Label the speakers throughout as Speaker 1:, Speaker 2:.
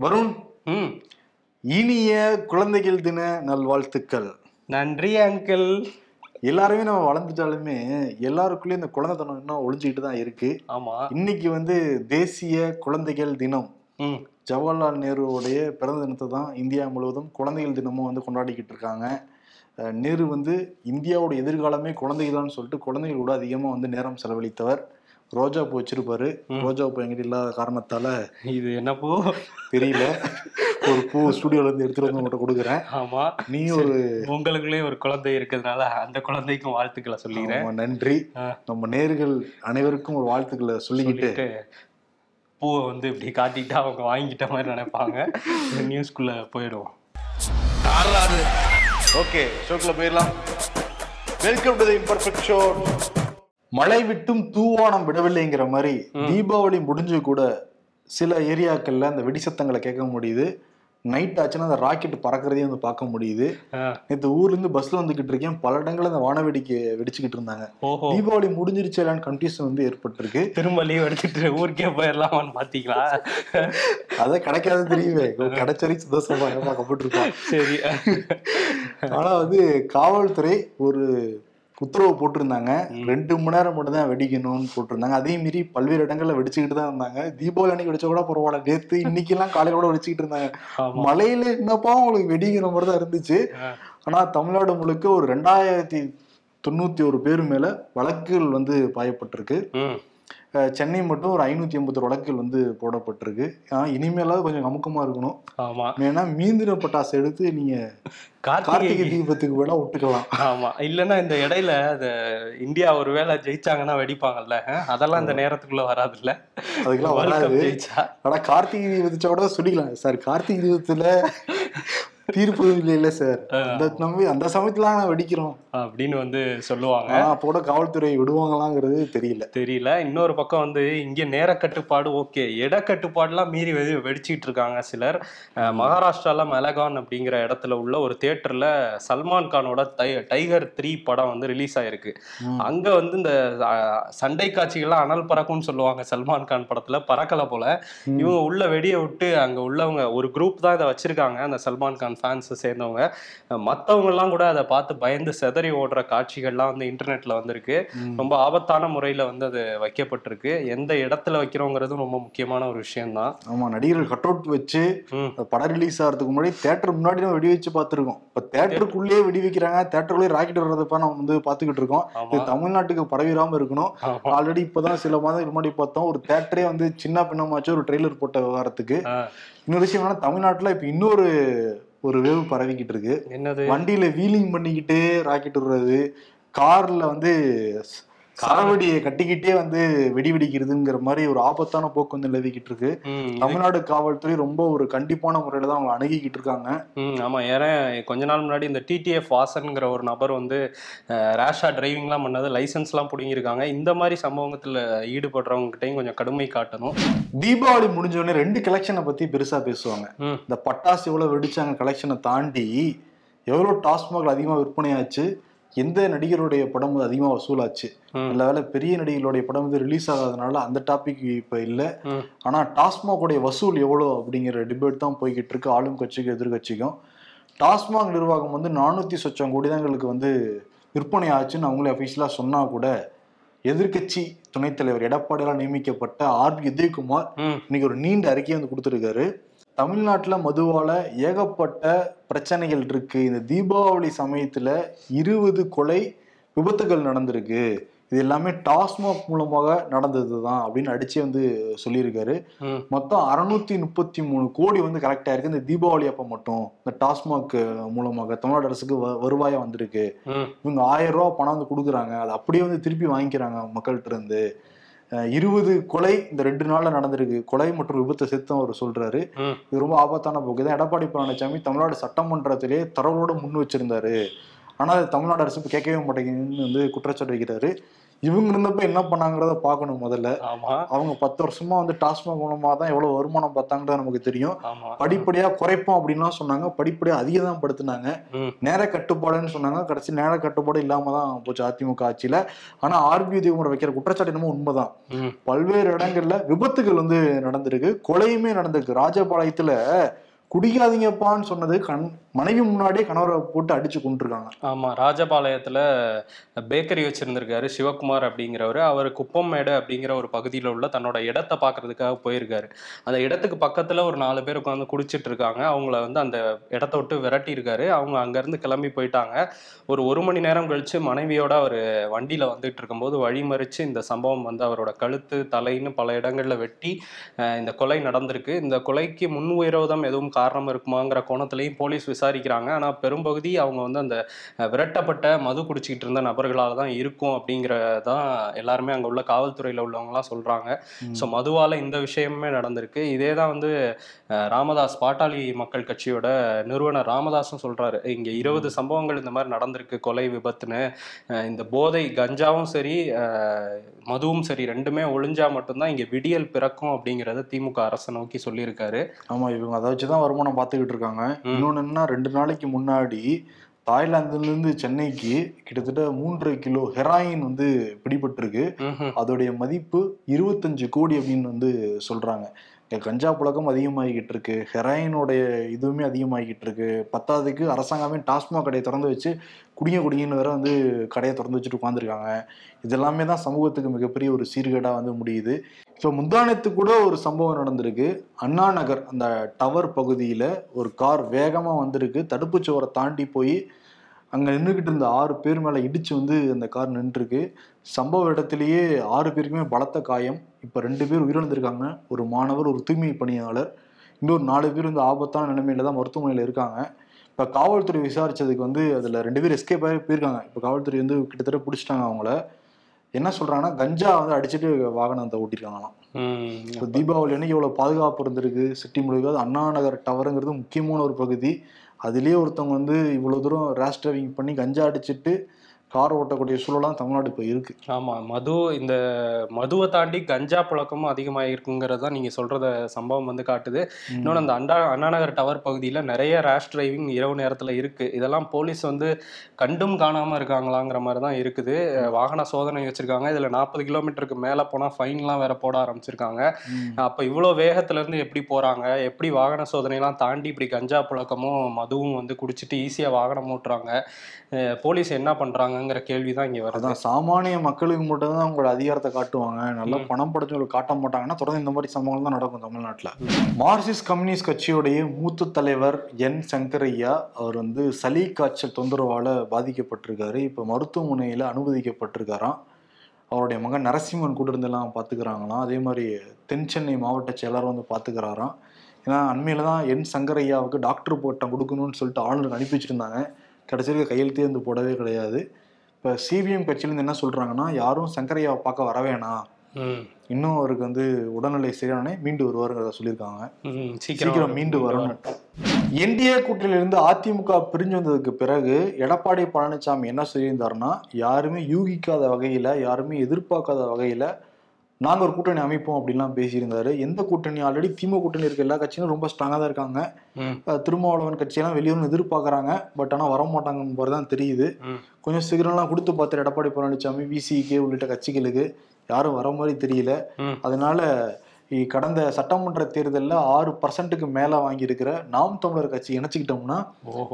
Speaker 1: வருண் இனிய குழந்தைகள் தின நல்வாழ்த்துக்கள்.
Speaker 2: நன்றி அங்கிள்.
Speaker 1: எல்லாருமே நம்ம வளர்ந்துட்டாலுமே எல்லாருக்குள்ளேயும் இந்த குழந்தைத்தனம் இன்னும் ஒளிஞ்சுக்கிட்டு தான் இருக்கு.
Speaker 2: ஆமா.
Speaker 1: இன்னைக்கு வந்து தேசிய குழந்தைகள் தினம்.
Speaker 2: ம்.
Speaker 1: ஜவஹர்லால் நேருவுடைய பிறந்த தினத்தை தான் இந்தியா முழுவதும் குழந்தைகள் தினமும் வந்து கொண்டாடிக்கிட்டு இருக்காங்க. நேரு வந்து இந்தியாவோட எதிர்காலமே குழந்தைகள்னு சொல்லிட்டு குழந்தைகளோட அதிகமாக வந்து நேரம் செலவழித்தவர். ரோஜா பூ வச்சிருப்பாரு ரோஜா பூ எங்கிட்ட இல்லாத காரணத்தால
Speaker 2: இது என்ன பூ
Speaker 1: தெரியல. ஒரு பூ ஸ்டுடியோல இருந்து எடுத்துட்டு வந்து உங்கள்கிட்ட கொடுக்குறேன்.
Speaker 2: ஆமா.
Speaker 1: நீ ஒரு
Speaker 2: உங்களுக்குள்ளே ஒரு குழந்தை இருக்கிறதுனால அந்த குழந்தைக்கும் வாழ்த்துக்களை சொல்லிக்கிறேன்.
Speaker 1: நன்றி. நம்ம நேர்கள் அனைவருக்கும் ஒரு வாழ்த்துக்களை சொல்லிக்கிட்டு
Speaker 2: பூவை வந்து இப்படி காட்டிட்டு அவங்க வாங்கிட்ட மாதிரி நினைப்பாங்க. நியூஸ்குள்ள போயிடுவோம்.
Speaker 1: ஓகே ஷோக்குள்ள போயிடலாம். Welcome to the imperfect show மழை விட்டும் தூவானம் விடவில்லைங்கிற மாதிரி தீபாவளி முடிஞ்சு கூட சில ஏரியாக்கள்ல அந்த வெடி சத்தங்களை கேட்க முடியுது. நைட் ஆச்சுன்னா அந்த ராக்கெட் பறக்கிறதையும் வந்து பார்க்க முடியுது. நேற்று ஊர்ல இருந்து பஸ்ல வந்துகிட்டு இருக்கேன். பல இடங்கள்ல அந்த வான வெடிக்கை வெடிச்சுக்கிட்டு இருந்தாங்க. தீபாவளி முடிஞ்சிருச்சு இல்லைன்னு கன்ஃபியூஷன் வந்து ஏற்பட்டிருக்கு.
Speaker 2: திரும்ப லீவ் எடுத்துட்டு ஊருக்கே போயிடலாமான்னு பாத்தீங்களா?
Speaker 1: அதான் கிடைக்காது தெரியுமே. கிடைச்சரி சந்தோஷமா பார்க்கப்பட்டிருப்பான்
Speaker 2: சரி.
Speaker 1: ஆனா வந்து காவல்துறை ஒரு உத்தரவு போட்டிருந்தாங்க. ரெண்டு மணி நேரம் மட்டும் தான் வெடிக்கணும்னு போட்டிருந்தாங்க. அதே மீறி பல்வேறு இடங்கள்ல வெடிச்சுக்கிட்டு தான் இருந்தாங்க. தீபாவளி அன்னைக்கு வெடிச்சா கூட பரவாயில்ல. நேத்து இன்னைக்கு எல்லாம் காலையில கூட வெடிச்சுக்கிட்டு இருந்தாங்க. மலையில என்னப்பா உங்களுக்கு வெடிக்கிற மாதிரி தான் இருந்துச்சு. ஆனா தமிழ்நாடு முழுக்க ஒரு ரெண்டாயிரத்தி தொண்ணூத்தி ஒரு பேர் மேல வழக்குகள் வந்து பாயப்பட்டிருக்கு. சென்னை மட்டும் ஒரு ஐநூத்தி எண்பத்தொரு வழக்குகள் வந்து போடப்பட்டிருக்கு. ஆனா இனிமேலாவது கொஞ்சம் கமுக்கமா இருக்கணும்.
Speaker 2: ஆமா.
Speaker 1: ஏன்னா மீந்தின பட்டாசு எடுத்து நீங்க கார்த்திகை தீபத்துக்கு வேணா விட்டுக்கலாம்
Speaker 2: ஆமா. இல்லைன்னா இந்த இடையில அது இந்தியா ஒருவேளை ஜெயிச்சாங்கன்னா வெடிப்பாங்கல்ல? அதெல்லாம் இந்த நேரத்துக்குள்ள வராதுல்ல?
Speaker 1: அதுக்கெல்லாம்
Speaker 2: World Cup
Speaker 1: வராது. ஆனா கார்த்திகை தீபத்தை கூட சொல்லிக்கலாம். சார் கார்த்திகை தீபத்துல தீர்ப்பு இல்லை இல்ல சார் அந்த நம்பி அந்த சமயத்துல நான் வெடிக்கிறோம்.
Speaker 2: அப்படின்னு வந்து சொல்லுவாங்க.
Speaker 1: ஆனா அப்போ கூட காவல்துறை விடுவாங்களாங்கிறது தெரியல.
Speaker 2: தெரியல. இன்னொரு பக்கம் வந்து இங்க நேர கட்டுப்பாடு ஓகே. இட கட்டுப்பாடுலாம் மீறி வெடி வெடிச்சிட்டு இருக்காங்க சிலர். மகாராஷ்டிரால மெலகான் அப்படிங்கிற இடத்துல உள்ள ஒரு தியேட்டர்ல சல்மான் கானோட டை- டைகர் த்ரீ படம் வந்து ரிலீஸ் ஆயிருக்கு. அங்க வந்து இந்த சண்டை காட்சிகள்லாம் அனல் பறக்கும்னு சொல்லுவாங்க சல்மான் கான் படத்துல. பறக்கல போல. இவங்க உள்ள வெடியை விட்டு அங்க உள்ளவங்க ஒரு குரூப் தான் இதை வச்சிருக்காங்க அந்த சல்மான் கான் ஃபேன்ஸ் சேர்ந்தவங்க. எல்லாம் கூட அதை பார்த்து பயந்து செதறி ஓடுற காட்சிகள்லாம் வந்து இன்டர்நெட்ல வந்திருக்கு. ரொம்ப ஆபத்தான முறையில வந்து அது வைக்கப்பட்டிருக்கு. எந்த இடத்துல வைக்கிறோங்கிறதும் ரொம்ப முக்கியமான ஒரு விஷயம்தான்.
Speaker 1: ஆமா நடிகர்கள் கட் அவுட் வச்சு படம் ரிலீஸ் ஆகிறதுக்கு முன்னாடி தேட்டர் முன்னாடி நம்ம வெடி வச்சு பார்த்துருக்கோம். இப்ப தேட்டருக்குள்ளேயே வெடி வைக்கிறாங்க தேட்டருக்குள்ளேயே ராக்கெட் வர்றதப்ப நம்ம வந்து பாத்துக்கிட்டு இருக்கோம். இது தமிழ்நாட்டுக்கு பரவிடாம இருக்கணும். ஆல்ரெடி இப்பதான் சில மாதங்களுக்கு முன்னாடி பார்த்தோம். ஒரு தேட்டரே வந்து சின்ன பின்னமாச்சு ஒரு ட்ரெய்லர் போட்ட விவகாரத்துக்கு இன்னொரு விஷயம் என்னன்னா தமிழ்நாட்டுல இப்ப இன்னொரு ஒரு வேவ் பரவிக்கிட்டு இருக்கு.
Speaker 2: என்னது?
Speaker 1: வண்டியில வீலிங் பண்ணிக்கிட்டே ராக்கெட் விடுறது. கார்ல வந்து சரவெடியை கட்டிக்கிட்டே வந்து வெடி வெடிக்கிறதுங்கிற மாதிரி ஒரு ஆபத்தான போக்கு வந்து நிலவிக்கிட்டு இருக்கு தமிழ்நாடு காவல்துறை ரொம்ப ஒரு கண்டிப்பான முறையில தான் அவங்க அணுகிக்கிட்டு இருக்காங்க
Speaker 2: ஆமா ஏன்னா கொஞ்ச நாள் முன்னாடி இந்த டிடிஎஃப் வாசன்ங்கிற ஒரு நபர் வந்து ரேஷா டிரைவிங்லாம் பண்ணது லைசன்ஸ்லாம் பிடுங்கியிருக்காங்க. இந்த மாதிரி சம்பவத்துல ஈடுபடுறவங்க கிட்டயும் கொஞ்சம் கடுமை காட்டணும்.
Speaker 1: தீபாவளி முடிஞ்ச உடனே ரெண்டு கலெக்ஷனை பத்தி பெருசா பேசுவாங்க. இந்த பட்டாசு எவ்வளவு வெடிச்சாங்க கலெக்ஷனை தாண்டி எவ்வளவு டாஸ்மாக் அதிகமா விற்பனையாச்சு எந்த நடிகருடைய படம் வந்து அதிகமா வசூலாச்சு. நல்ல வேளை பெரிய நடிகர்களுடைய படம் வந்து ரிலீஸ் ஆகாதனால அந்த டாபிக் இப்ப இல்ல.
Speaker 2: ம்.
Speaker 1: ஆனா டாஸ்மாகோடைய வசூல் எவ்வளோ அப்படிங்கிற டிபேட் தான் போய்கிட்டு இருக்கு ஆளும் கட்சிக்கும் எதிர்கட்சிக்கும் டாஸ்மாக் நிர்வாகம் வந்து நானூத்தி சொச்சம் கோடி தான் எங்களுக்கு வந்து விற்பனை ஆச்சுன்னு அவங்களே அஃபீஷியலாக சொன்னா கூட எதிர்க்கட்சி துணைத் தலைவர் எடப்பாடியால் நியமிக்கப்பட்ட ஆர் பி உதயகுமார் இன்னைக்கு ஒரு நீண்ட அறிக்கையை வந்து கொடுத்துருக்காரு. தமிழ்நாட்டுல மதுவால ஏகப்பட்ட பிரச்சனைகள் இருக்கு. இந்த தீபாவளி சமயத்துல இருபது கொலை விபத்துகள் நடந்திருக்கு. இது எல்லாமே டாஸ்மாக் மூலமாக நடந்தது தான் அப்படின்னு அடிச்சு வந்து சொல்லியிருக்காரு. மொத்தம் அறுநூத்தி முப்பத்தி மூணு கோடி வந்து கலெக்ட் ஆயிருக்கு இந்த தீபாவளி அப்ப மட்டும் இந்த டாஸ்மாக் மூலமாக தமிழ்நாடு அரசுக்கு வருவாயா வந்திருக்கு. இவங்க ஆயிரம் ரூபாய் பணம் வந்து கொடுக்குறாங்க. அதை அப்படியே வந்து திருப்பி வாங்கிக்கிறாங்க மக்கள்கிட்ட இருந்து. இருபது கொலை இந்த ரெண்டு நாள்ல நடந்திருக்கு. கொலை மற்றும் விபத்தை சேர்த்து அவர் சொல்றாரு. இது ரொம்ப ஆபத்தான போக்கு. தான் எடப்பாடி பழனிசாமி தமிழ்நாடு சட்டமன்றத்திலே தரவோட முன் வச்சிருந்தாரு. ஆனா அது தமிழ்நாடு அரசு கேட்கவே மாட்டேங்குதுன்னு வந்து குற்றச்சாட்டு வைக்கிறாரு இவங்க இருந்தப்ப என்ன பண்ணாங்கிறத பார்க்கணும் முதல்ல. அவங்க பத்து வருஷமா வந்து டாஸ்மாக் மூலமா தான் எவ்வளவு வருமானம் பார்த்தாங்கிறது நமக்கு தெரியும். படிப்படியா குறைப்போம் அப்படின்லாம் சொன்னாங்க. படிப்படியா அதிகம் தான் படுத்துனாங்க. நேர கட்டுப்பாடுன்னு சொன்னாங்க. கடைசி நேர கட்டுப்பாடு இல்லாம தான் போச்சு அதிமுக ஆட்சியில. ஆனா ஆர்பி உதயகுமார் வைக்கிற குற்றச்சாட்டு என்னமோ உண்மைதான். பல்வேறு இடங்கள்ல விபத்துகள் வந்து நடந்திருக்கு. கொலையுமே நடந்திருக்கு. ராஜபாளையத்துல குடிக்காதீங்கப்பான்னு சொன்னது கண் மனைவி முன்னாடியே கணவரை போட்டு அடிச்சு கொண்டிருக்காங்க
Speaker 2: ஆமா ராஜபாளையத்துல பேக்கரி வச்சிருந்திருக்காரு சிவகுமார் அப்படிங்கிறவர். அவர் குப்பம்மேடு அப்படிங்கிற ஒரு பகுதியில் உள்ள தன்னோட இடத்தை பார்க்கறதுக்காக போயிருக்காரு. அந்த இடத்துக்கு பக்கத்துல ஒரு நாலு பேர் உட்காந்து குடிச்சிட்டு இருக்காங்க அவங்கள வந்து அந்த இடத்த விட்டு விரட்டி இருக்காரு அவங்க அங்கேருந்து கிளம்பி போயிட்டாங்க. ஒரு ஒரு மணி நேரம் கழிச்சு மனைவியோட அவர் வண்டியில வந்துட்டு இருக்கும்போது வழிமறிச்சு இந்த சம்பவம் வந்து அவரோட கழுத்து தலைன்னு பல இடங்கள்ல வெட்டி இந்த கொலை நடந்திருக்கு. இந்த கொலைக்கு முன் விரோதம் எதுவும் காரணம் இருக்குமாங்கிற கோணத்திலையும் போலீஸ் விசாரிக்கிறாங்க. ஆனா பெரும்பகுதி அவங்க வந்து அந்த விரட்டப்பட்ட மது குடிச்சிக்கிட்டு இருந்த நபர்களால தான் இருக்கும் அப்படிங்கிறதான் எல்லாருமே அங்க உள்ள காவல்துறையில உள்ளவங்கலாம் சொல்றாங்க. ஸோ மதுவால இந்த விஷயமே நடந்திருக்கு. இதே தான் வந்து ராமதாஸ் பாட்டாளி மக்கள் கட்சியோட நிறுவனர் ராமதாஸும் சொல்றாரு. இங்க இருபது சம்பவங்கள் இந்த மாதிரி நடந்திருக்கு கொலை விபத்துன்னு. இந்த போதை கஞ்சாவும் சரி மதுவும் சரி ரெண்டுமே ஒழிஞ்சா மட்டும்தான் இங்க விடியல் பிறக்கும் அப்படிங்கறத திமுக அரசை நோக்கி சொல்லியிருக்காரு.
Speaker 1: ஆமா இவங்க அதை வச்சுதான் வருமானம் பார்த்துக்கிட்டு இருக்காங்க. இன்னொன்னு என்ன ரெண்டு நாளைக்கு முன்னாடி தாய்லாந்துல இருந்து சென்னைக்கு கிட்டத்தட்ட மூன்றரை கிலோ ஹெராயின் வந்து பிடிபட்டிருக்கு. அதோடைய மதிப்பு இருபத்தஞ்சு கோடி அப்படின்னு வந்து சொல்றாங்க. கஞ்சா புழக்கம் அதிகமாகிக்கிட்டு இருக்கு. ஹெராயினோடைய இதுவுமே அதிகமாகிக்கிட்டு இருக்கு. பத்தாவதுக்கு அரசாங்கமே டாஸ்மாக் கடையை திறந்து வச்சு குடிங்க குடிங்கன்னு வேற வந்து கடையை திறந்து வச்சுட்டு உட்காந்துருக்காங்க இதெல்லாமே தான் சமூகத்துக்கு மிகப்பெரிய ஒரு சீர்கேடா வந்து முடியுது. ஸோ முந்தானத்து கூட ஒரு சம்பவம் நடந்திருக்கு. அண்ணா நகர் அந்த டவர் பகுதியில் ஒரு கார் வேகமாக வந்திருக்கு. தடுப்புச் சுவரை தாண்டி போய் அங்கே நின்றுக்கிட்டு இருந்த ஆறு பேர் மேலே இடித்து வந்து அந்த கார் நின்றுருக்கு. சம்பவ இடத்துலையே ஆறு பேருக்குமே பலத்த காயம். இப்போ ரெண்டு பேர் உயிரிழந்திருக்காங்க. ஒரு மாணவர் ஒரு தூய்மை பணியாளர் இன்னொரு நாலு பேர் வந்து ஆபத்தான நிலைமையில தான் மருத்துவமனையில் இருக்காங்க. இப்போ காவல்துறை விசாரித்ததுக்கு வந்து அதில் ரெண்டு பேர் எஸ்கேப் ஆகி போயிருக்காங்க. இப்போ காவல்துறை வந்து கிட்டத்தட்ட பிடிச்சிட்டாங்க அவங்கள. என்ன சொல்றாங்கன்னா கஞ்சா வந்து அடிச்சுட்டு வாகனத்தை ஓட்டிருக்காங்களாம். இப்போ தீபாவளி அன்னைக்கு இவ்வளோ பாதுகாப்பு இருந்திருக்கு சிட்டி முழுக்க அது அண்ணா நகர் டவருங்கிறது முக்கியமான ஒரு பகுதி அதுலேயே ஒருத்தவங்க வந்து இவ்வளோ தூரம் ரேஷ் டிரைவிங் பண்ணி கஞ்சா அடிச்சிட்டு கார் ஓட்டக்கூடிய சூழலாம் தமிழ்நாடு இப்போ இருக்கு.
Speaker 2: ஆமா மது இந்த மதுவை தாண்டி கஞ்சா புழக்கமும் அதிகமாக இருக்குங்கிறது தான் நீங்க சொல்றத சம்பவம் வந்து காட்டுது. இன்னொன்று அந்த அண்டா அண்ணாநகர் டவர் பகுதியில் நிறைய ரேஷ் டிரைவிங் இரவு நேரத்தில் இருக்கு. இதெல்லாம் போலீஸ் வந்து கண்டும் காணாம இருக்காங்களாங்கிற மாதிரி தான் இருக்குது வாகன சோதனை வச்சிருக்காங்க. இதுல நாற்பது கிலோமீட்டருக்கு மேல போனா ஃபைன்லாம் வேற போட ஆரம்பிச்சிருக்காங்க. அப்ப இவ்வளோ வேகத்துல இருந்து எப்படி போறாங்க? எப்படி வாகன சோதனைலாம் தாண்டி இப்படி கஞ்சா புழக்கமும் மதுவும் வந்து குடிச்சிட்டு ஈஸியா வாகனம் ஓட்டுறாங்க? போலீஸ் என்ன பண்றாங்கங்கிற கேள்வி தான் இங்க வருது.
Speaker 1: சாமானிய மக்களுக்கு மட்டும்தான் அவங்களோட அதிகாரத்தை காட்டுவாங்க. நல்லா. பணம் படைச்சவங்களுக்கு காட்ட மாட்டாங்கன்னா தொடர்ந்து இந்த மாதிரி சம்பவங்கள் தான் நடக்கும் தமிழ்நாட்டில். மார்க்சிஸ்ட் கம்யூனிஸ்ட் கட்சியுடைய மூத்த தலைவர் என் சங்கரையா அவர் வந்து சளி காய்ச்சல் தொந்தரவால பாதிக்கப்பட்டிருக்காரு. இப்போ மருத்துவமனையில் அனுமதிக்கப்பட்டிருக்காராம். அவருடைய மகன் நரசிம்மன் கூட இருந்தெல்லாம் பார்த்துக்கிறாங்களாம் அதே மாதிரி தென் சென்னை மாவட்ட செயலர் வந்து பார்த்துக்கிறாராம் ஏன்னா அண்மையில தான் என் சங்கரையாவுக்கு டாக்டர் பட்டம் கொடுக்கணும்னு சொல்லிட்டு ஆளுநருக்கு அனுப்பி வச்சிருந்தாங்க. கடைசியில் கையெழுத்தே வந்து போடவே கிடையாது. இப்போ சிபிஎம் கட்சியிலேருந்து என்ன சொல்கிறாங்கன்னா யாரும் சங்கரையாவை பார்க்க வர வேணாம். இன்னும் அவருக்கு வந்து உடல்நிலை சரியானே மீண்டு வருவாருங்கிறத சொல்லியிருக்காங்க. சீக்கிரம் மீண்டு வரணும். என்டிஏ கூட்டணியிலிருந்து அதிமுக பிரிஞ்சு வந்ததுக்கு பிறகு எடப்பாடி பழனிசாமி என்ன சொல்லியிருந்தாருன்னா யாருமே யூகிக்காத வகையில யாருமே எதிர்பார்க்காத வகையில நாங்க ஒரு கூட்டணி அமைப்போம் அப்படின்லாம் பேசியிருந்தாரு. எந்த கூட்டணி? ஆல்ரெடி திமுக கூட்டணி இருக்க எல்லா கட்சியும் ரொம்ப ஸ்ட்ராங்கா தான் இருக்காங்க. திருமாவளவன் கட்சியெல்லாம் வெளியூர்னு எதிர்பார்க்கறாங்க. பட் ஆனா வர மாட்டாங்கன்னு போறது தான் தெரியுது. கொஞ்சம் சீக்கிரம்லாம் கொடுத்து பார்த்தாரு எடப்பாடி பழனிசாமி விசிகே உள்ளிட்ட கட்சிகளுக்கு யாரும் வர மாதிரி தெரியல. அதனால கடந்த சட்டமன்ற தேர்தலில் ஆறு பர்சன்ட்டுக்கு மேலே வாங்கியிருக்கிற நாம் தமிழர் கட்சி இணைச்சிக்கிட்டோம்னா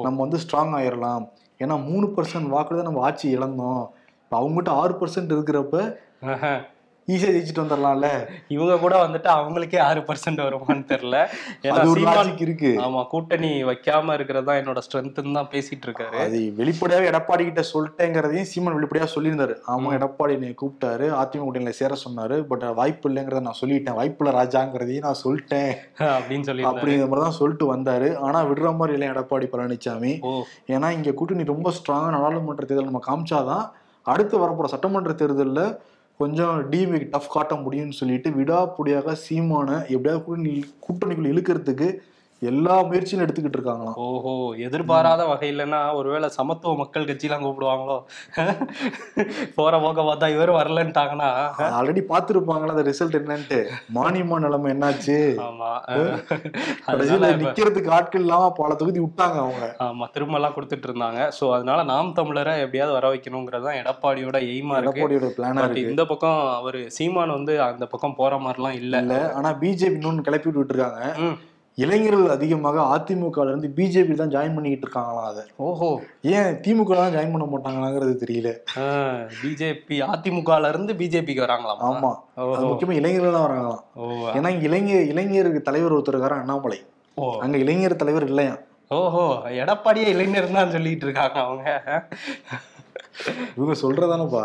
Speaker 1: நம்ம வந்து ஸ்ட்ராங் ஆயிரலாம். ஏன்னா மூணு பர்சன்ட் வாக்குல தான் நம்ம ஆட்சி இழந்தோம். இப்போ அவங்ககிட்ட ஆறு பர்சன்ட் இருக்கிறப்ப. ஈஸியாக ஜெயிச்சுட்டு வந்துடலாம்ல
Speaker 2: இவங்க கூட வந்துட்டு அவங்களுக்கே ஆறு பர்சன்ட் வருமான்னு தெரியல. ஏன்னா
Speaker 1: இருக்கு.
Speaker 2: ஆமா கூட்டணி வைக்காம இருக்கிறது தான் என்னோட ஸ்ட்ரென்த்னு தான் பேசிட்டு இருக்காரு.
Speaker 1: அது வெளிப்படையாவே எடப்பாடி கிட்ட சொல்லிட்டேங்கிறதையும் சீமான் வெளிப்படையா சொல்லியிருந்தாரு. ஆமா. எடப்பாடி என்னை கூப்பிட்டாரு அதிமுக கூட்டணியில சேர சொன்னாரு பட் வாய்ப்பு இல்லைங்கிறத நான் சொல்லிட்டேன். வாய்ப்பு இல்லை ராஜாங்கிறதையும் நான் சொல்லிட்டேன்.
Speaker 2: அப்படின்னு சொல்லி
Speaker 1: அப்படிங்கிற மாதிரி தான் சொல்லிட்டு வந்தாரு. ஆனா விடுற மாதிரி இல்லை எடப்பாடி பழனிசாமி ஏன்னா இங்க கூட்டணி ரொம்ப ஸ்ட்ராங்கா நாடாளுமன்ற தேர்தல் நம்ம காமிச்சாதான் அடுத்து வரப்போற சட்டமன்ற தேர்தல்ல கொஞ்சம் டிஎம்ஏக்கு டஃப் காட்ட முடியும்னு சொல்லிட்டு விடாப்புடியாக சீமான எப்படியாவது கூட்டணி கூட்டணிக்குள்ள இழுக்கிறதுக்கு எல்லா முயற்சியும் எடுத்துக்கிட்டு இருக்காங்களாம்.
Speaker 2: ஓஹோ எதிர்பாராத வகையிலன்னா ஒருவேளை சமத்துவ மக்கள் கட்சிலாம் கூப்பிடுவாங்களோ? போற போக்க பார்த்தா இவர் வரலன்ட்டாங்கன்னா?
Speaker 1: ஆல்ரெடி பார்த்துருப்பாங்களா அந்த ரிசல்ட் என்னன்ட்டு? மானியமா நிலைமை என்னாச்சு?
Speaker 2: ஆமா.
Speaker 1: நிக்கிறதுக்கு ஆட்கள் இல்லாம பல தொகுதி விட்டாங்க அவங்க.
Speaker 2: ஆமா திரும்ப எல்லாம் கொடுத்துட்டு இருந்தாங்க. சோ அதனால நாம் தமிழரை எப்படியாவது வர வைக்கணுங்கிறது தான் எடப்பாடியோட எய்மா இருக்கு.
Speaker 1: எடப்பாடியோட பிளானா இருக்கு.
Speaker 2: இந்த பக்கம் அவரு சீமான் வந்து அந்த பக்கம் போற மாதிரிலாம் இல்ல.
Speaker 1: இல்ல ஆனா பிஜேபி இன்னொன்னு கிளப்பி விட்டு இருக்காங்க.
Speaker 2: ம்.
Speaker 1: இளைஞர்கள் அதிகமாக அதிமுக ல இருந்து பிஜேபி தான் ஜாயின் பண்ணிக்கிட்டு இருக்காங்களாம் அதை.
Speaker 2: ஓஹோ.
Speaker 1: ஏன் திமுக தான் ஜாயின் பண்ண மாட்டாங்களாங்கிறது தெரியல.
Speaker 2: பிஜேபி அதிமுகல இருந்து பிஜேபிக்கு வராங்களாம்?
Speaker 1: ஆமா. முக்கியமா இளைஞர்கள் தான் வராங்களாம். ஏன்னா இங்க இளைஞர் இளைஞருக்கு தலைவர் ஒருத்தர் இருக்காரு அண்ணாமலை.
Speaker 2: ஓ.
Speaker 1: அங்க இளைஞர் தலைவர் இல்லையா
Speaker 2: ஓஹோ எடப்பாடியே இளைஞர் தான் சொல்லிட்டு இருக்காங்க அவங்க.
Speaker 1: இவங்க சொல்றதானப்பா?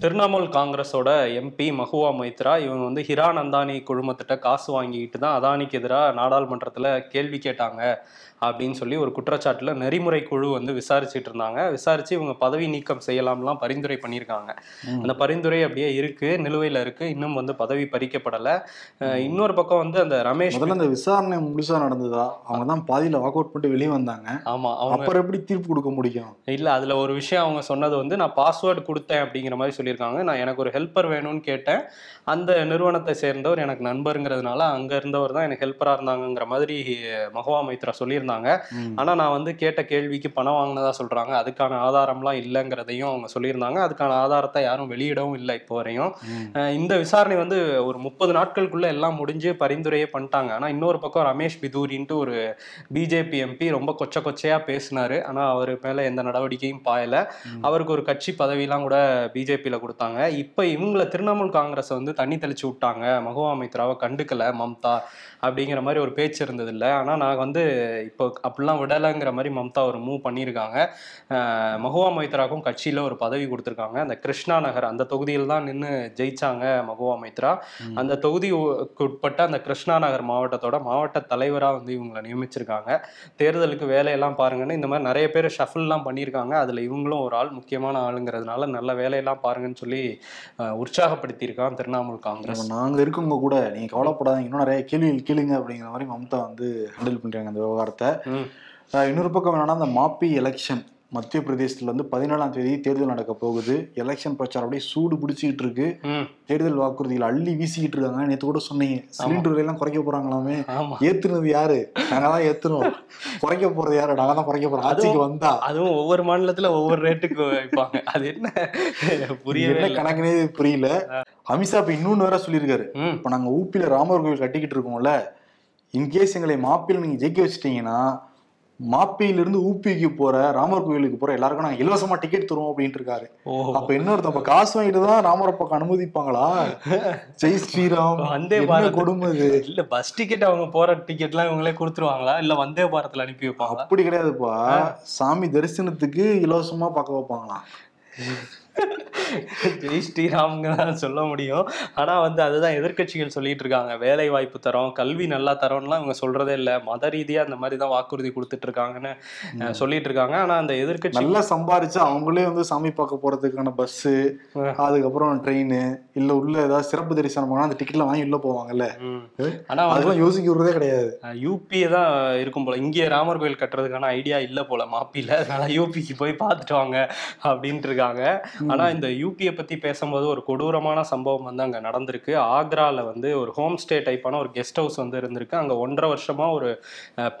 Speaker 2: திரிணாமுல் காங்கிரஸோட எம்பி மஹுவா மைத்ரா இவங்க வந்து ஹிரான் அந்தானி குழுமத்திட்ட காசு வாங்கிக்கிட்டு தான் அதானிக்கு எதிராக நாடாளுமன்றத்துல கேள்வி கேட்டாங்க. அப்படின்னு சொல்லி ஒரு குற்றச்சாட்டுல நெறிமுறை குழு வந்து விசாரிச்சுட்டு இருந்தாங்க. விசாரிச்சு இவங்க பதவி நீக்கம் செய்யலாம்லாம் பரிந்துரை பண்ணியிருக்காங்க. அந்த பரிந்துரை அப்படியே இருக்கு நிலுவையில இருக்கு. இன்னும் வந்து பதவி பறிக்கப்படல. இன்னொரு பக்கம் வந்து அந்த ரமேஷ்
Speaker 1: முதல்ல இந்த விசாரணை முழுசா நடந்ததா? அவங்க தான் பாதியில வாக் அவுட் பண்ணிட்டு வெளியே வந்தாங்க.
Speaker 2: ஆமா அவங்க
Speaker 1: அப்புறம் எப்படி தீர்ப்பு கொடுக்க முடியும்?
Speaker 2: இல்ல அதுல ஒரு விஷயம் அவங்க சொன்னது வந்து நான் பாஸ்வேர்டு கொடுத்தேன் அப்படிங்கிற மாதிரி சொல்லியிருக்காங்க. நான் எனக்கு ஒரு ஹெல்ப்பர் வேணும்னு கேட்டேன். அந்த நிறுவனத்தை சேர்ந்தவர் எனக்கு நண்பருங்கிறதுனால அங்க இருந்தவர் தான் எனக்கு ஹெல்ப்பரா இருந்தாங்கங்கிற மாதிரி மகவா மைத்ரா சொல்லியிருந்தாங்க.
Speaker 1: ம்.
Speaker 2: ஆனா நான் வந்து கேட்ட கேள்விக்கு பணம் வாங்கினதா சொல்றாங்க. அதுக்கான ஆதாரம்லாம் இல்லைங்கிறதையும் அவங்க சொல்லியிருந்தாங்க. அதுக்கான ஆதாரத்தை யாரும் வெளியிடவும் இல்லை இப்போ வரையும். இந்த விசாரணை வந்து ஒரு முப்பது நாட்களுக்குள்ள எல்லாம் முடிஞ்சு பரிந்துரையே பண்ணிட்டாங்க. ஆனா இன்னொரு பக்கம் ரமேஷ் பிதூரின்ட்டு ஒரு பிஜேபி எம்பி ரொம்ப கொச்ச கொச்சையா பேசினாரு. ஆனா அவர் மேல எந்த நடவடிக்கையும் பாயல. அவருக்கு ஒரு கட்சி பதவியெல்லாம் கூட பிஜேபியில கொடுத்தாங்க. இப்ப இவங்கள திரிணாமுல் காங்கிரஸ் வந்து தண்ணி தெளிச்சு விட்டாங்க. மகுவா மைத்ராவை கண்டுக்கல மம்தா அப்படிங்கிற மாதிரி ஒரு பேச்சு இருந்தது இல்லை ஆனா நான் வந்து இப்போ அப்படிலாம் விடலைங்கிற மாதிரி மம்தா ஒரு மூவ் பண்ணியிருக்காங்க. மகுவா மைத்ராக்கும் கட்சியில ஒரு பதவி கொடுத்துருக்காங்க. அந்த கிருஷ்ணா நகர் அந்த தொகுதியில் தான் நின்று ஜெயிச்சாங்க மகுவா மைத்ரா. அந்த தொகுதிக்கு உட்பட்ட அந்த கிருஷ்ணா நகர் மாவட்டத்தோட மாவட்ட தலைவரா வந்து இவங்களை நியமிச்சிருக்காங்க. தேர்தலுக்கு வேலையெல்லாம் பாருங்கன்னு இந்த மாதிரி நிறைய பேர் ஷஃபிள்லாம் பண்ணியிருக்காங்க. அதுல இவங்களும் ஒரு ஆள் முக்கியமான ஆளுங்கிறதுனால நல்ல வேலையெல்லாம் பாருங்கன்னு சொல்லி உற்சாகப்படுத்தியிருக்கான் திரிணாமுல் காங்கிரஸ்.
Speaker 1: நம்ம நாங்க இருக்கவங்க கூட நீங்க கவலைப்படாதீங்க. இன்னும் நிறைய கேள்விகள் கேளுங்க அப்படிங்கிற மாதிரி மம்தா வந்து ஹேண்டில் பண்றாங்க அந்த விவகாரத்தை. இன்னொரு பக்கம் என்னன்னா அந்த மாப்பி எலெக்ஷன் மத்திய பிரதேசத்துல வந்து பதினேழாம் தேதி தேர்தல் நடக்க போகுது. எலெக்ஷன் பிரச்சாரம் அப்படியே சூடு பிடிச்சிக்கிட்டு இருக்கு. தேர்தல் வாக்குறுதிகள் அள்ளி வீசிக்கிட்டு இருக்காங்க. நேத்து கூட சொன்னீங்க. சிலிண்டர் எல்லாம் குறைக்க போறாங்களாமே. ஏத்துனது யாரு? நாங்க தான் ஏத்துறோம். குறைக்க போறது யாரு? நாங்க தான் குறைக்க போறோம். ஆட்சிக்கு வந்தா.
Speaker 2: அதுவும் ஒவ்வொரு மாநிலத்துல ஒவ்வொரு ரேட்டுக்கு வைப்பாங்க அது என்ன? இல்லை.
Speaker 1: கணக்குனே புரியல. அமித்ஷா இப்ப இன்னொன்னு வேற சொல்லியிருக்காரு. இப்ப நாங்க ஊப்பில ராமர் கோவில் கட்டிக்கிட்டு இருக்கோம்ல. இன்கேஸ் எங்களை மாப்பியில் நீங்க ஜெயிக்க வச்சிட்டீங்கன்னா மாப்பியிலிருந்து ஊப்பிக்கு போற ராமர் கோயிலுக்கு போற எல்லாருக்கும் நாங்க இலவசமா டிக்கெட் தருவோம் அப்படின்ட்டு இருக்காரு. அப்ப என்ன அர்த்தம்? அப்ப காசு வாங்கிட்டு தான் ராமரை பக்கம் அனுமதிப்பாங்களா? ஜெய் ஸ்ரீராம்.
Speaker 2: வந்தே பாரத்.
Speaker 1: கொடுமை
Speaker 2: இல்ல பஸ் டிக்கெட் அவங்க போற டிக்கெட்லாம் இவங்களே கொடுத்துருவாங்களா? இல்ல வந்தே பாரத்ல அனுப்பி வைப்பாங்களா?
Speaker 1: அப்படி கிடையாதுப்பா. சாமி தரிசனத்துக்கு இலவசமா பார்க்க வைப்பாங்களாம்.
Speaker 2: ஜெய் ஸ்ரீராம்ங்க தான் சொல்ல முடியும். ஆனா வந்து அதுதான் எதிர்க்கட்சிகள் சொல்லிட்டு இருக்காங்க. வேலை வாய்ப்பு தரோம் கல்வி நல்லா தரோம்லாம் இவங்க சொல்றதே இல்ல. மத ரீதியா அந்த மாதிரி தான் வாக்குறுதி கொடுத்துட்டு இருக்காங்கன்னு சொல்லிட்டு இருக்காங்க. ஆனா அந்த எதிர்க்கட்சி
Speaker 1: நல்லா சம்பாரிச்சு அவங்களே வந்து சாமி பார்க்க போறதுக்கான பஸ்
Speaker 2: ஆ.
Speaker 1: அதுக்கப்புறம் ட்ரெயின் இல்ல உள்ள ஏதாவது சிறப்பு தரிசனம் போனா அந்த டிக்கெட்ல வாங்கி உள்ள போவாங்கல்ல.
Speaker 2: ஆனா
Speaker 1: அதெல்லாம் யோசிக்க விடுறதே கிடையாது.
Speaker 2: யூபியே தான் இருக்கும் போல. இங்கே ராமர் கோயில் கட்டுறதுக்கான ஐடியா இல்ல போல மாப்பில அதனால யூபிக்கு போய் பார்த்துட்டு வாங்க அப்படின்ட்டு இருக்காங்க. ஆனா இந்த யூபியை பத்தி பேசும்போது ஒரு கொடூரமான சம்பவம் வந்து அங்க நடந்திருக்கு. ஆக்ரால வந்து ஒரு ஹோம் ஸ்டே டைப்பான ஒரு கெஸ்ட் ஹவுஸ் வந்து இருந்திருக்கு. அங்க ஒன்றரை வருஷமா ஒரு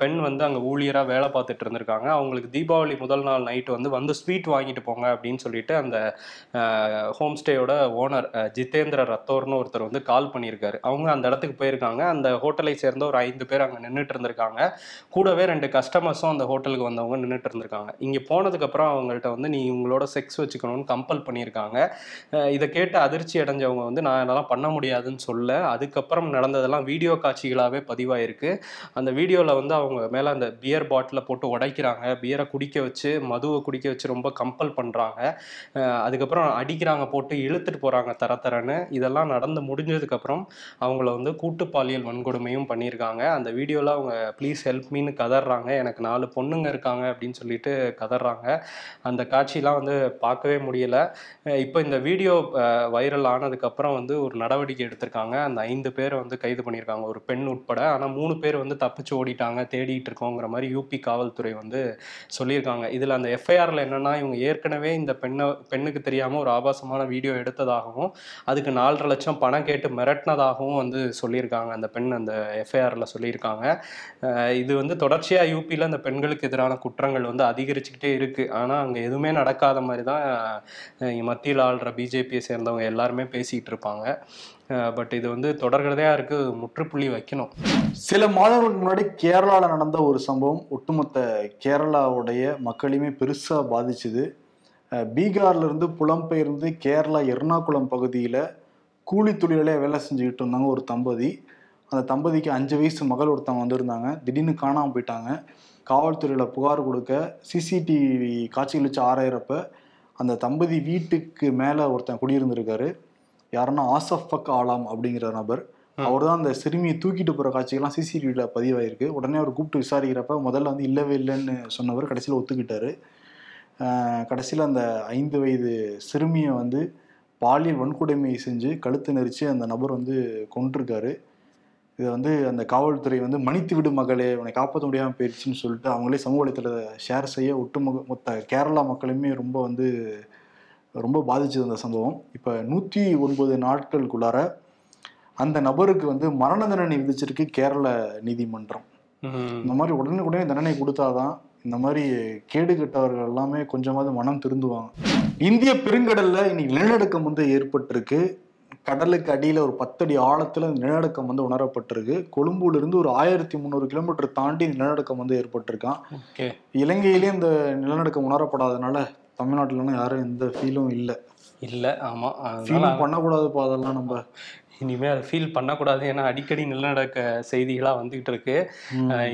Speaker 2: பெண் வந்து அங்க ஊழியரா வேலை பார்த்துட்டு இருந்திருக்காங்க. அவங்களுக்கு தீபாவளி முதல் நாள் நைட் வந்து வந்து ஸ்வீட் வாங்கிட்டு போங்க அப்படின்னு சொல்லிட்டு அந்த ஹோம் ஸ்டேயோட ஓனர் ஜிதேந்திர ரத்தோர்னு ஒருத்தர் வந்து கால் பண்ணியிருக்காரு. அவங்க அந்த இடத்துக்கு போயிருக்காங்க. அந்த ஹோட்டலை சேர்ந்த ஒரு ஐந்து பேர் அங்கே நின்றுட்டு இருந்திருக்காங்க. கூடவே ரெண்டு கஸ்டமர்ஸும் அந்த ஹோட்டலுக்கு வந்தவங்க நின்றுட்டு இருந்திருக்காங்க. இங்கே போனதுக்கப்புறம் அவங்கள்ட்ட வந்து நீ உங்களோட செக்ஸ் வச்சுக்கணும்னு கம்பல் பண்ணியிருக்காங்க. இதை கேட்டு அதிர்ச்சி அடைஞ்சவங்க வந்து நான் என்னெல்லாம் பண்ண முடியாதுன்னு சொல்ல அதுக்கப்புறம் நடந்ததெல்லாம் வீடியோ காட்சிகளாகவே பதிவாயிருக்கு. அந்த வீடியோவில் வந்து அவங்க மேலே அந்த பியர் பாட்டிலை போட்டு உடைக்கிறாங்க. பியரை குடிக்க வச்சு மதுவை குடிக்க வச்சு ரொம்ப கம்பல் பண்ணுறாங்க அதுக்கப்புறம் அடிக்கிறாங்க போட்டு இழுத்துட்டு போகிறாங்க தர தரன்னு. இதெல்லாம் நடந்து முடிஞ்சதுக்கப்புறம் அவங்கள வந்து கூட்டு பாலியல் வன்கொடுமையும் பண்ணியிருக்காங்க. அந்த வீடியோவில் அவங்க ப்ளீஸ் ஹெல்ப் மீன்னு கதறாங்க எனக்கு நாலு பொண்ணுங்க இருக்காங்க அப்படின்னு சொல்லிட்டு கதறாங்க அந்த காட்சிலாம் வந்து பார்க்கவே முடியல. இப்போ இந்த வீடியோ வைரல் ஆனதுக்கப்புறம் வந்து ஒரு நடவடிக்கை எடுத்திருக்காங்க. அந்த ஐந்து பேரை வந்து கைது பண்ணியிருக்காங்க. ஒரு பெண் உட்பட. ஆனால் மூணு பேர் வந்து தப்பிச்சு ஓடிட்டாங்க தேடிட்டு இருக்கோங்கிற மாதிரி யூபி காவல்துறை வந்து சொல்லியிருக்காங்க. இதில் அந்த எஃப்ஐஆரில் என்னென்னா இவங்க ஏற்கனவே இந்த பெண்ணை பெண்ணுக்கு தெரியாமல் ஒரு ஆபாசமான வீடியோ எடுத்ததாகவும் அதுக்கு நாலரை லட்சம் பணம் கேட்டு மிரட்டினதாகவும் வந்து சொல்லியிருக்காங்க. அந்த பெண் அந்த எஃப்ஐஆரில் சொல்லியிருக்காங்க. இது வந்து தொடர்ச்சியாக யூபியில் அந்த பெண்களுக்கு எதிரான குற்றங்கள் வந்து அதிகரிச்சுக்கிட்டே இருக்குது ஆனால் அங்கே எதுவுமே நடக்காத மாதிரி தான் மத்தியில் ஆள்ற பிஜேபியை சேர்ந்தவங்க எல்லாருமே பேசிகிட்டு இருப்பாங்க. பட் இது வந்து தொடர்கதையாக இருக்குது முற்றுப்புள்ளி வைக்கணும்.
Speaker 1: சில மாதங்களுக்கு முன்னாடி கேரளாவில் நடந்த ஒரு சம்பவம் ஒட்டுமொத்த கேரளாவுடைய மக்களையுமே பெருசாக பாதிச்சுது. பீகார்லேருந்து புலம்பெயர்ந்து கேரளா எர்ணாகுளம் பகுதியில் கூலி தொழிலே வேலை செஞ்சுக்கிட்டு இருந்தாங்க ஒரு தம்பதி. அந்த தம்பதிக்கு அஞ்சு வயசு மகள் ஒருத்தவங்க வந்திருந்தாங்க. திடீர்னு காணாமல் போயிட்டாங்க. காவல்துறையில் புகார் கொடுக்க சிசிடிவி காட்சிகள் வச்சு ஆராயிறப்ப அந்த தம்பதி வீட்டுக்கு மேலே ஒருத்தன் குடியிருந்திருக்காரு. யாருன்னா ஆசஃப் ஃபக் ஆலாம் அப்படிங்கிற நபர். அவர் தான் அந்த சிறுமியை தூக்கிட்டு போகிற காட்சிகள்லாம் சிசிடிவியில் பதிவாயிருக்கு. உடனே அவர் கூப்பிட்டு விசாரிக்கிறப்ப முதல்ல வந்து இல்லவே இல்லைன்னு சொன்னவர் கடைசியில் ஒத்துக்கிட்டாரு. கடைசியில் அந்த ஐந்து வயது சிறுமியை வந்து பாலியல் வன்கொடுமை செஞ்சு கழுத்து நெரிச்சு அந்த நபர் வந்து கொண்டிருக்காரு இதை வந்து அந்த காவல்துறை வந்து மன்னித்து விடு மகளே உன்னை காப்பாற்ற முடியாமல் போயிடுச்சுன்னு சொல்லிட்டு அவங்களே சமூக வலைத்தளத்தை ஷேர் செய்ய ஒட்டுமொத்த மொத்த கேரளா மக்களுமே ரொம்ப வந்து ரொம்ப பாதிச்சது அந்த சம்பவம். இப்போ நூற்றி ஒன்பது நாட்களுக்குள்ளார அந்த நபருக்கு வந்து மரண தண்டனை விதிச்சிருக்கு கேரள நீதிமன்றம். இந்த மாதிரி உடனுக்குடனே தண்டனை கொடுத்தாதான் இந்த மாதிரி கேடு கெட்டவர்கள் எல்லாமே கொஞ்சமாவது மனம் திருந்துவாங்க. இந்திய பெருங்கடல்ல இன்னைக்கு நிலநடுக்கம் வந்து ஏற்பட்டிருக்கு. கடலுக்கு அடியில ஒரு பத்தடி ஆழத்துல நிலநடுக்கம் வந்து உணரப்பட்டிருக்கு. கொழும்புல இருந்து ஒரு ஆயிரத்தி முந்நூறு கிலோமீட்டர் தாண்டி நிலநடுக்கம் வந்து ஏற்பட்டிருக்கான். இலங்கையிலே இந்த நிலநடுக்கம் உணரப்படாதனால தமிழ்நாட்டுலலாம் யாரும் எந்த ஃபீலும் இல்லை.
Speaker 2: இல்லை ஆமாம்
Speaker 1: ஃபீல்
Speaker 2: அதனால
Speaker 1: பண்ணக்கூடாதுப்பா அதெல்லாம் நம்ம.
Speaker 2: இனிமேல் அதை ஃபீல் பண்ணக்கூடாது. ஏன்னா அடிக்கடி நிலநடுக்க செய்திகளாக வந்துகிட்டு இருக்கு.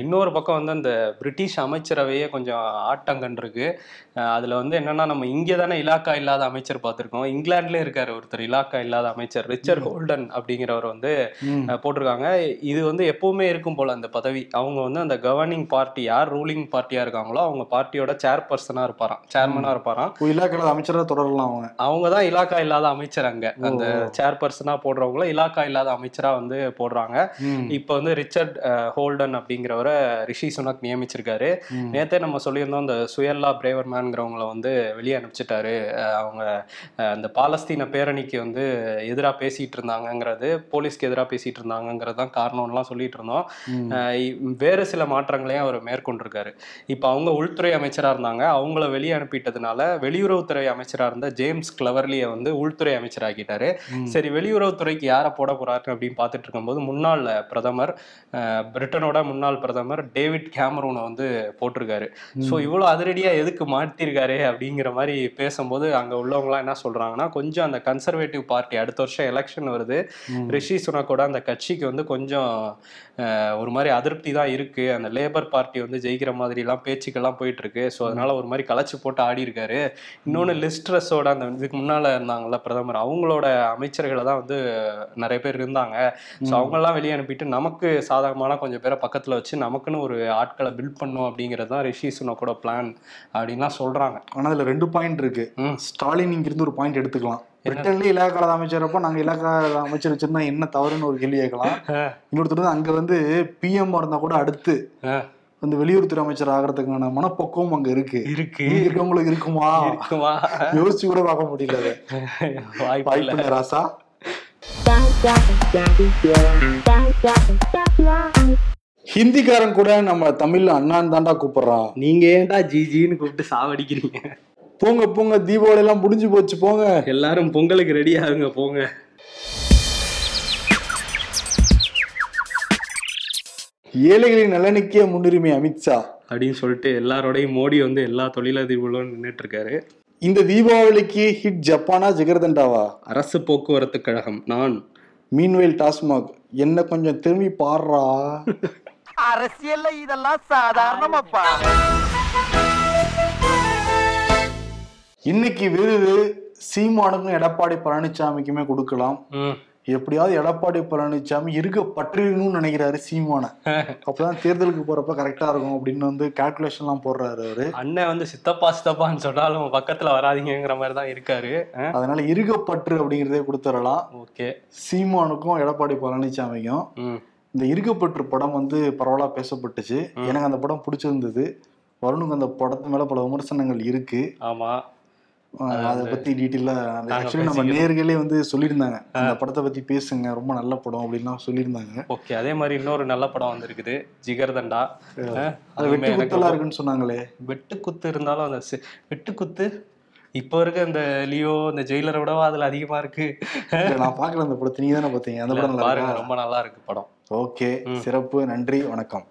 Speaker 2: இன்னொரு பக்கம் வந்து அந்த பிரிட்டிஷ் அமைச்சரவையே கொஞ்சம் ஆட்டங்கன்றிருக்கு அதுல வந்து என்னன்னா நம்ம இங்கே தானே இலாக்கா இல்லாத அமைச்சர் பார்த்துருக்கோம். இங்கிலாந்துலேயே இருக்காரு ஒருத்தர் இலாக்கா இல்லாத அமைச்சர். ரிச்சர்ட் ஹோல்டன் அப்படிங்கிறவர் வந்து போட்டிருக்காங்க. இது வந்து எப்பவுமே இருக்கும் போல அந்த பதவி. அவங்க வந்து அந்த கவர்னிங் பார்ட்டி யார் ரூலிங் பார்ட்டியா இருக்காங்களோ அவங்க பார்ட்டியோட சேர்பர்சனா இருப்பாராம். சேர்மனா இருப்பாராம்.
Speaker 1: இப்போ இலாக்கால அமைச்சராக தொடரலாம் அவங்க.
Speaker 2: அவங்க தான் இலாக்கா இல்லாத அமைச்சர் அங்க. அந்த சேர்பர்சனா போடுறவங்கள இலாக்கா இல்லாத அமைச்சரா வந்து போடுறாங்க. இப்போ வந்து ரிச்சர்ட் ஹோல்டன் அப்படிங்கிறவரை ரிஷி சுனக் நியமிச்சிருக்காரு. நேத்தே நம்ம சொல்லியிருந்தோம் இந்த சுயல்லா பிரேவர்மேன்ங்கிறவங்கள வந்து வெளியே அனுப்பிச்சிட்டாரு. அவங்க அந்த பாலஸ்தீன பேரணிக்கு வந்து எதிராக பேசிட்டு இருந்தாங்கங்கிறது போலீஸ்க்கு எதிராக பேசிட்டு இருந்தாங்கங்கிறது தான் காரணம்லாம் சொல்லிட்டு இருந்தோம். வேறு சில மாற்றங்களையும் அவர் மேற்கொண்டிருக்காரு. இப்போ அவங்க உள்துறை அமைச்சராக இருந்தாங்க. அவங்கள வெளியே அனுப்பிட்டதுனால வெளியுறவுத்துறை அமைச்சராக இருந்த ஜேம்ஸ் கிளவர்லியை வந்து உள்துறை அமைச்சராக்கிட்டாரு. சரி வெளியுறவுத்துறைக்கு யாரை போட போறாரு அப்படின்னு பார்த்துட்டு இருக்கும்போது முன்னாள் பிரதமர் பிரிட்டனோட முன்னாள் பிரதமர் டேவிட் கேமரூனை வந்து போட்டிருக்காரு. ஸோ இவ்வளோ அதிரடியாக எதுக்கு மாட்டிருக்காரு அப்படிங்கிற மாதிரி பேசும்போது அங்கே உள்ளவங்களாம் என்ன சொல்றாங்கன்னா கொஞ்சம் அந்த கன்சர்வேட்டிவ் பார்ட்டி அடுத்த வருஷம் எலெக்ஷன் வருது. ரிஷி சுனக்கோட அந்த கட்சிக்கு வந்து கொஞ்சம் ஒரு மாதிரி அதிருப்தி தான் இருக்கு. அந்த லேபர் பார்ட்டி வந்து ஜெயிக்கிற மாதிரிலாம் பேச்சுக்கெல்லாம் போயிட்டு இருக்கு ஸோ அதனால ஒரு மாதிரி கலைச்சு போட்டு ஆடி இருக்காரு இன்னொன்று லிஸ்ட்ரஸோட அந்த இதுக்கு முன்னால இருந்தாங்கல்ல பிரதமர் அவங்களோட அமைச்சர்களை தான் வந்து நிறைய பேர் இருந்தாங்க. ஸோ அவங்கெல்லாம் வெளியே அனுப்பிட்டு நமக்கு சாதகமான கொஞ்சம் பேரை பக்கத்தில் வச்சு நமக்குன்னு ஒரு ஆட்களை பில்ட் பண்ணும் அப்படிங்கிறது தான் ரிஷி சுனக்கோட பிளான் அப்படின்லாம் சொல்றாங்க.
Speaker 1: ஆனா அதுல ரெண்டு பாயிண்ட் இருக்கு.
Speaker 2: ம்.
Speaker 1: ஸ்டாலின் இங்கிருந்து ஒரு பாயிண்ட் எடுத்துக்கலாம். பிரிட்டன்ல இலாக்கால அமைச்சரப்போ நாங்க இலாக்கா அமைச்சர் வச்சிருந்தா என்ன தவறுன்னு ஒரு கேள்வி கேட்கலாம். இன்னொருத்தர் வந்து அங்க வந்து பிஎம் இருந்தா கூட அடுத்து
Speaker 2: அஹ்,
Speaker 1: வந்து வெளியுறவுத்துறை அமைச்சர் ஆகிறதுக்கான மனப்பக்குவம் அங்க இருக்கு.
Speaker 2: இருக்கு.
Speaker 1: இருக்கவங்களுக்கு இருக்குமா?
Speaker 2: இருக்குமா?
Speaker 1: யோசிச்சு கூட பார்க்க முடியல.
Speaker 2: வாய்ப்பு
Speaker 1: ராசா. ஹிந்திக்காரன் கூட நம்ம தமிழ்ல அண்ணான் தாண்டா கூப்பிடுறான்.
Speaker 2: நீங்க ஏன்டா ஜிஜின்னு கூப்பிட்டு சாவடிக்கிறீங்க?
Speaker 1: போங்க போங்க தீபாவளி எல்லாம் முடிஞ்சு போச்சு போங்க.
Speaker 2: எல்லாரும் பொங்கலுக்கு ரெடி ஆகுங்க போங்க.
Speaker 1: ஏழைகளின் நலனுக்கே முன்னுரிமை அமித்ஷா.
Speaker 2: அப்படின்னு சொல்லிட்டு எல்லாரோடையும் மோடி வந்து எல்லா தொழிலதிபர்களும் நின்றுட்டு இருக்காரு.
Speaker 1: இந்த தீபாவளிக்கு ஹிட் ஜப்பானா ஜெகர்தண்டாவா?
Speaker 2: அரசு போக்குவரத்து கழகம் நான்.
Speaker 1: மீன்வெயில் டாஸ்மாக். என்ன கொஞ்சம் திரும்பி பாடுறா?
Speaker 3: அரசியல்ல இதெல்லாம் சாதாரணமாப்பா.
Speaker 1: இன்னைக்கு விருது சீமானுக்கும் எடப்பாடி பழனிசாமிக்குமே கொடுக்கலாம். எப்படியாவது எடப்பாடி பழனிசாமி இருக்க பற்றிடணும்னு நினைக்கிறாரு சீமான. அப்பதான் தேர்தலுக்கு போறப்ப கரெக்டா இருக்கும் அப்படின்னு வந்து கால்குலேஷன் எல்லாம் போடுறாரு அவரு.
Speaker 2: அண்ணன் வந்து சித்தப்பா சித்தப்பான்னு சொன்னாலும் பக்கத்துல வராதீங்கங்கிற மாதிரி தான் இருக்காரு
Speaker 1: அதனால இருகப்பற்று அப்படிங்கிறதே கொடுத்துடலாம்.
Speaker 2: ஓகே.
Speaker 1: சீமானுக்கும் எடப்பாடி பழனிசாமிக்கும் இந்த இருகப்பற்று படம் வந்து பரவலா பேசப்பட்டுச்சு. எனக்கு அந்த படம் பிடிச்சிருந்தது. வருணுக்கு அந்த படத்து மேல பல விமர்சனங்கள் இருக்கு.
Speaker 2: ஆமா.
Speaker 1: அதை பத்தி டீட்டெயிலா
Speaker 2: நாங்க
Speaker 1: ஆக்சுவலி நம்ம. நேர்களே வந்து சொல்லியிருந்தாங்க. அந்த படத்தை பத்தி பேசுங்க ரொம்ப நல்ல படம் அப்படின்லாம் சொல்லியிருந்தாங்க.
Speaker 2: ஓகே அதே மாதிரி இன்னொரு நல்ல படம் வந்திருக்குது ஜிகர்தண்டா.
Speaker 1: அது வெட்டு குத்தலா இருக்குன்னு சொன்னாங்களே.
Speaker 2: வெட்டு குத்து இருந்தாலும் அந்த வெட்டு குத்து இப்போ இருக்க இந்த லியோ இந்த ஜெயிலரை விடவா அதுல அதிகமா இருக்கு?
Speaker 1: நான் பாக்கல அந்த படத்தை. நீங்க தானே பாத்தீங்க அந்த படம்
Speaker 2: பாருங்க ரொம்ப நல்லா இருக்கு படம்.
Speaker 1: ஓகே சிறப்பு நன்றி வணக்கம்.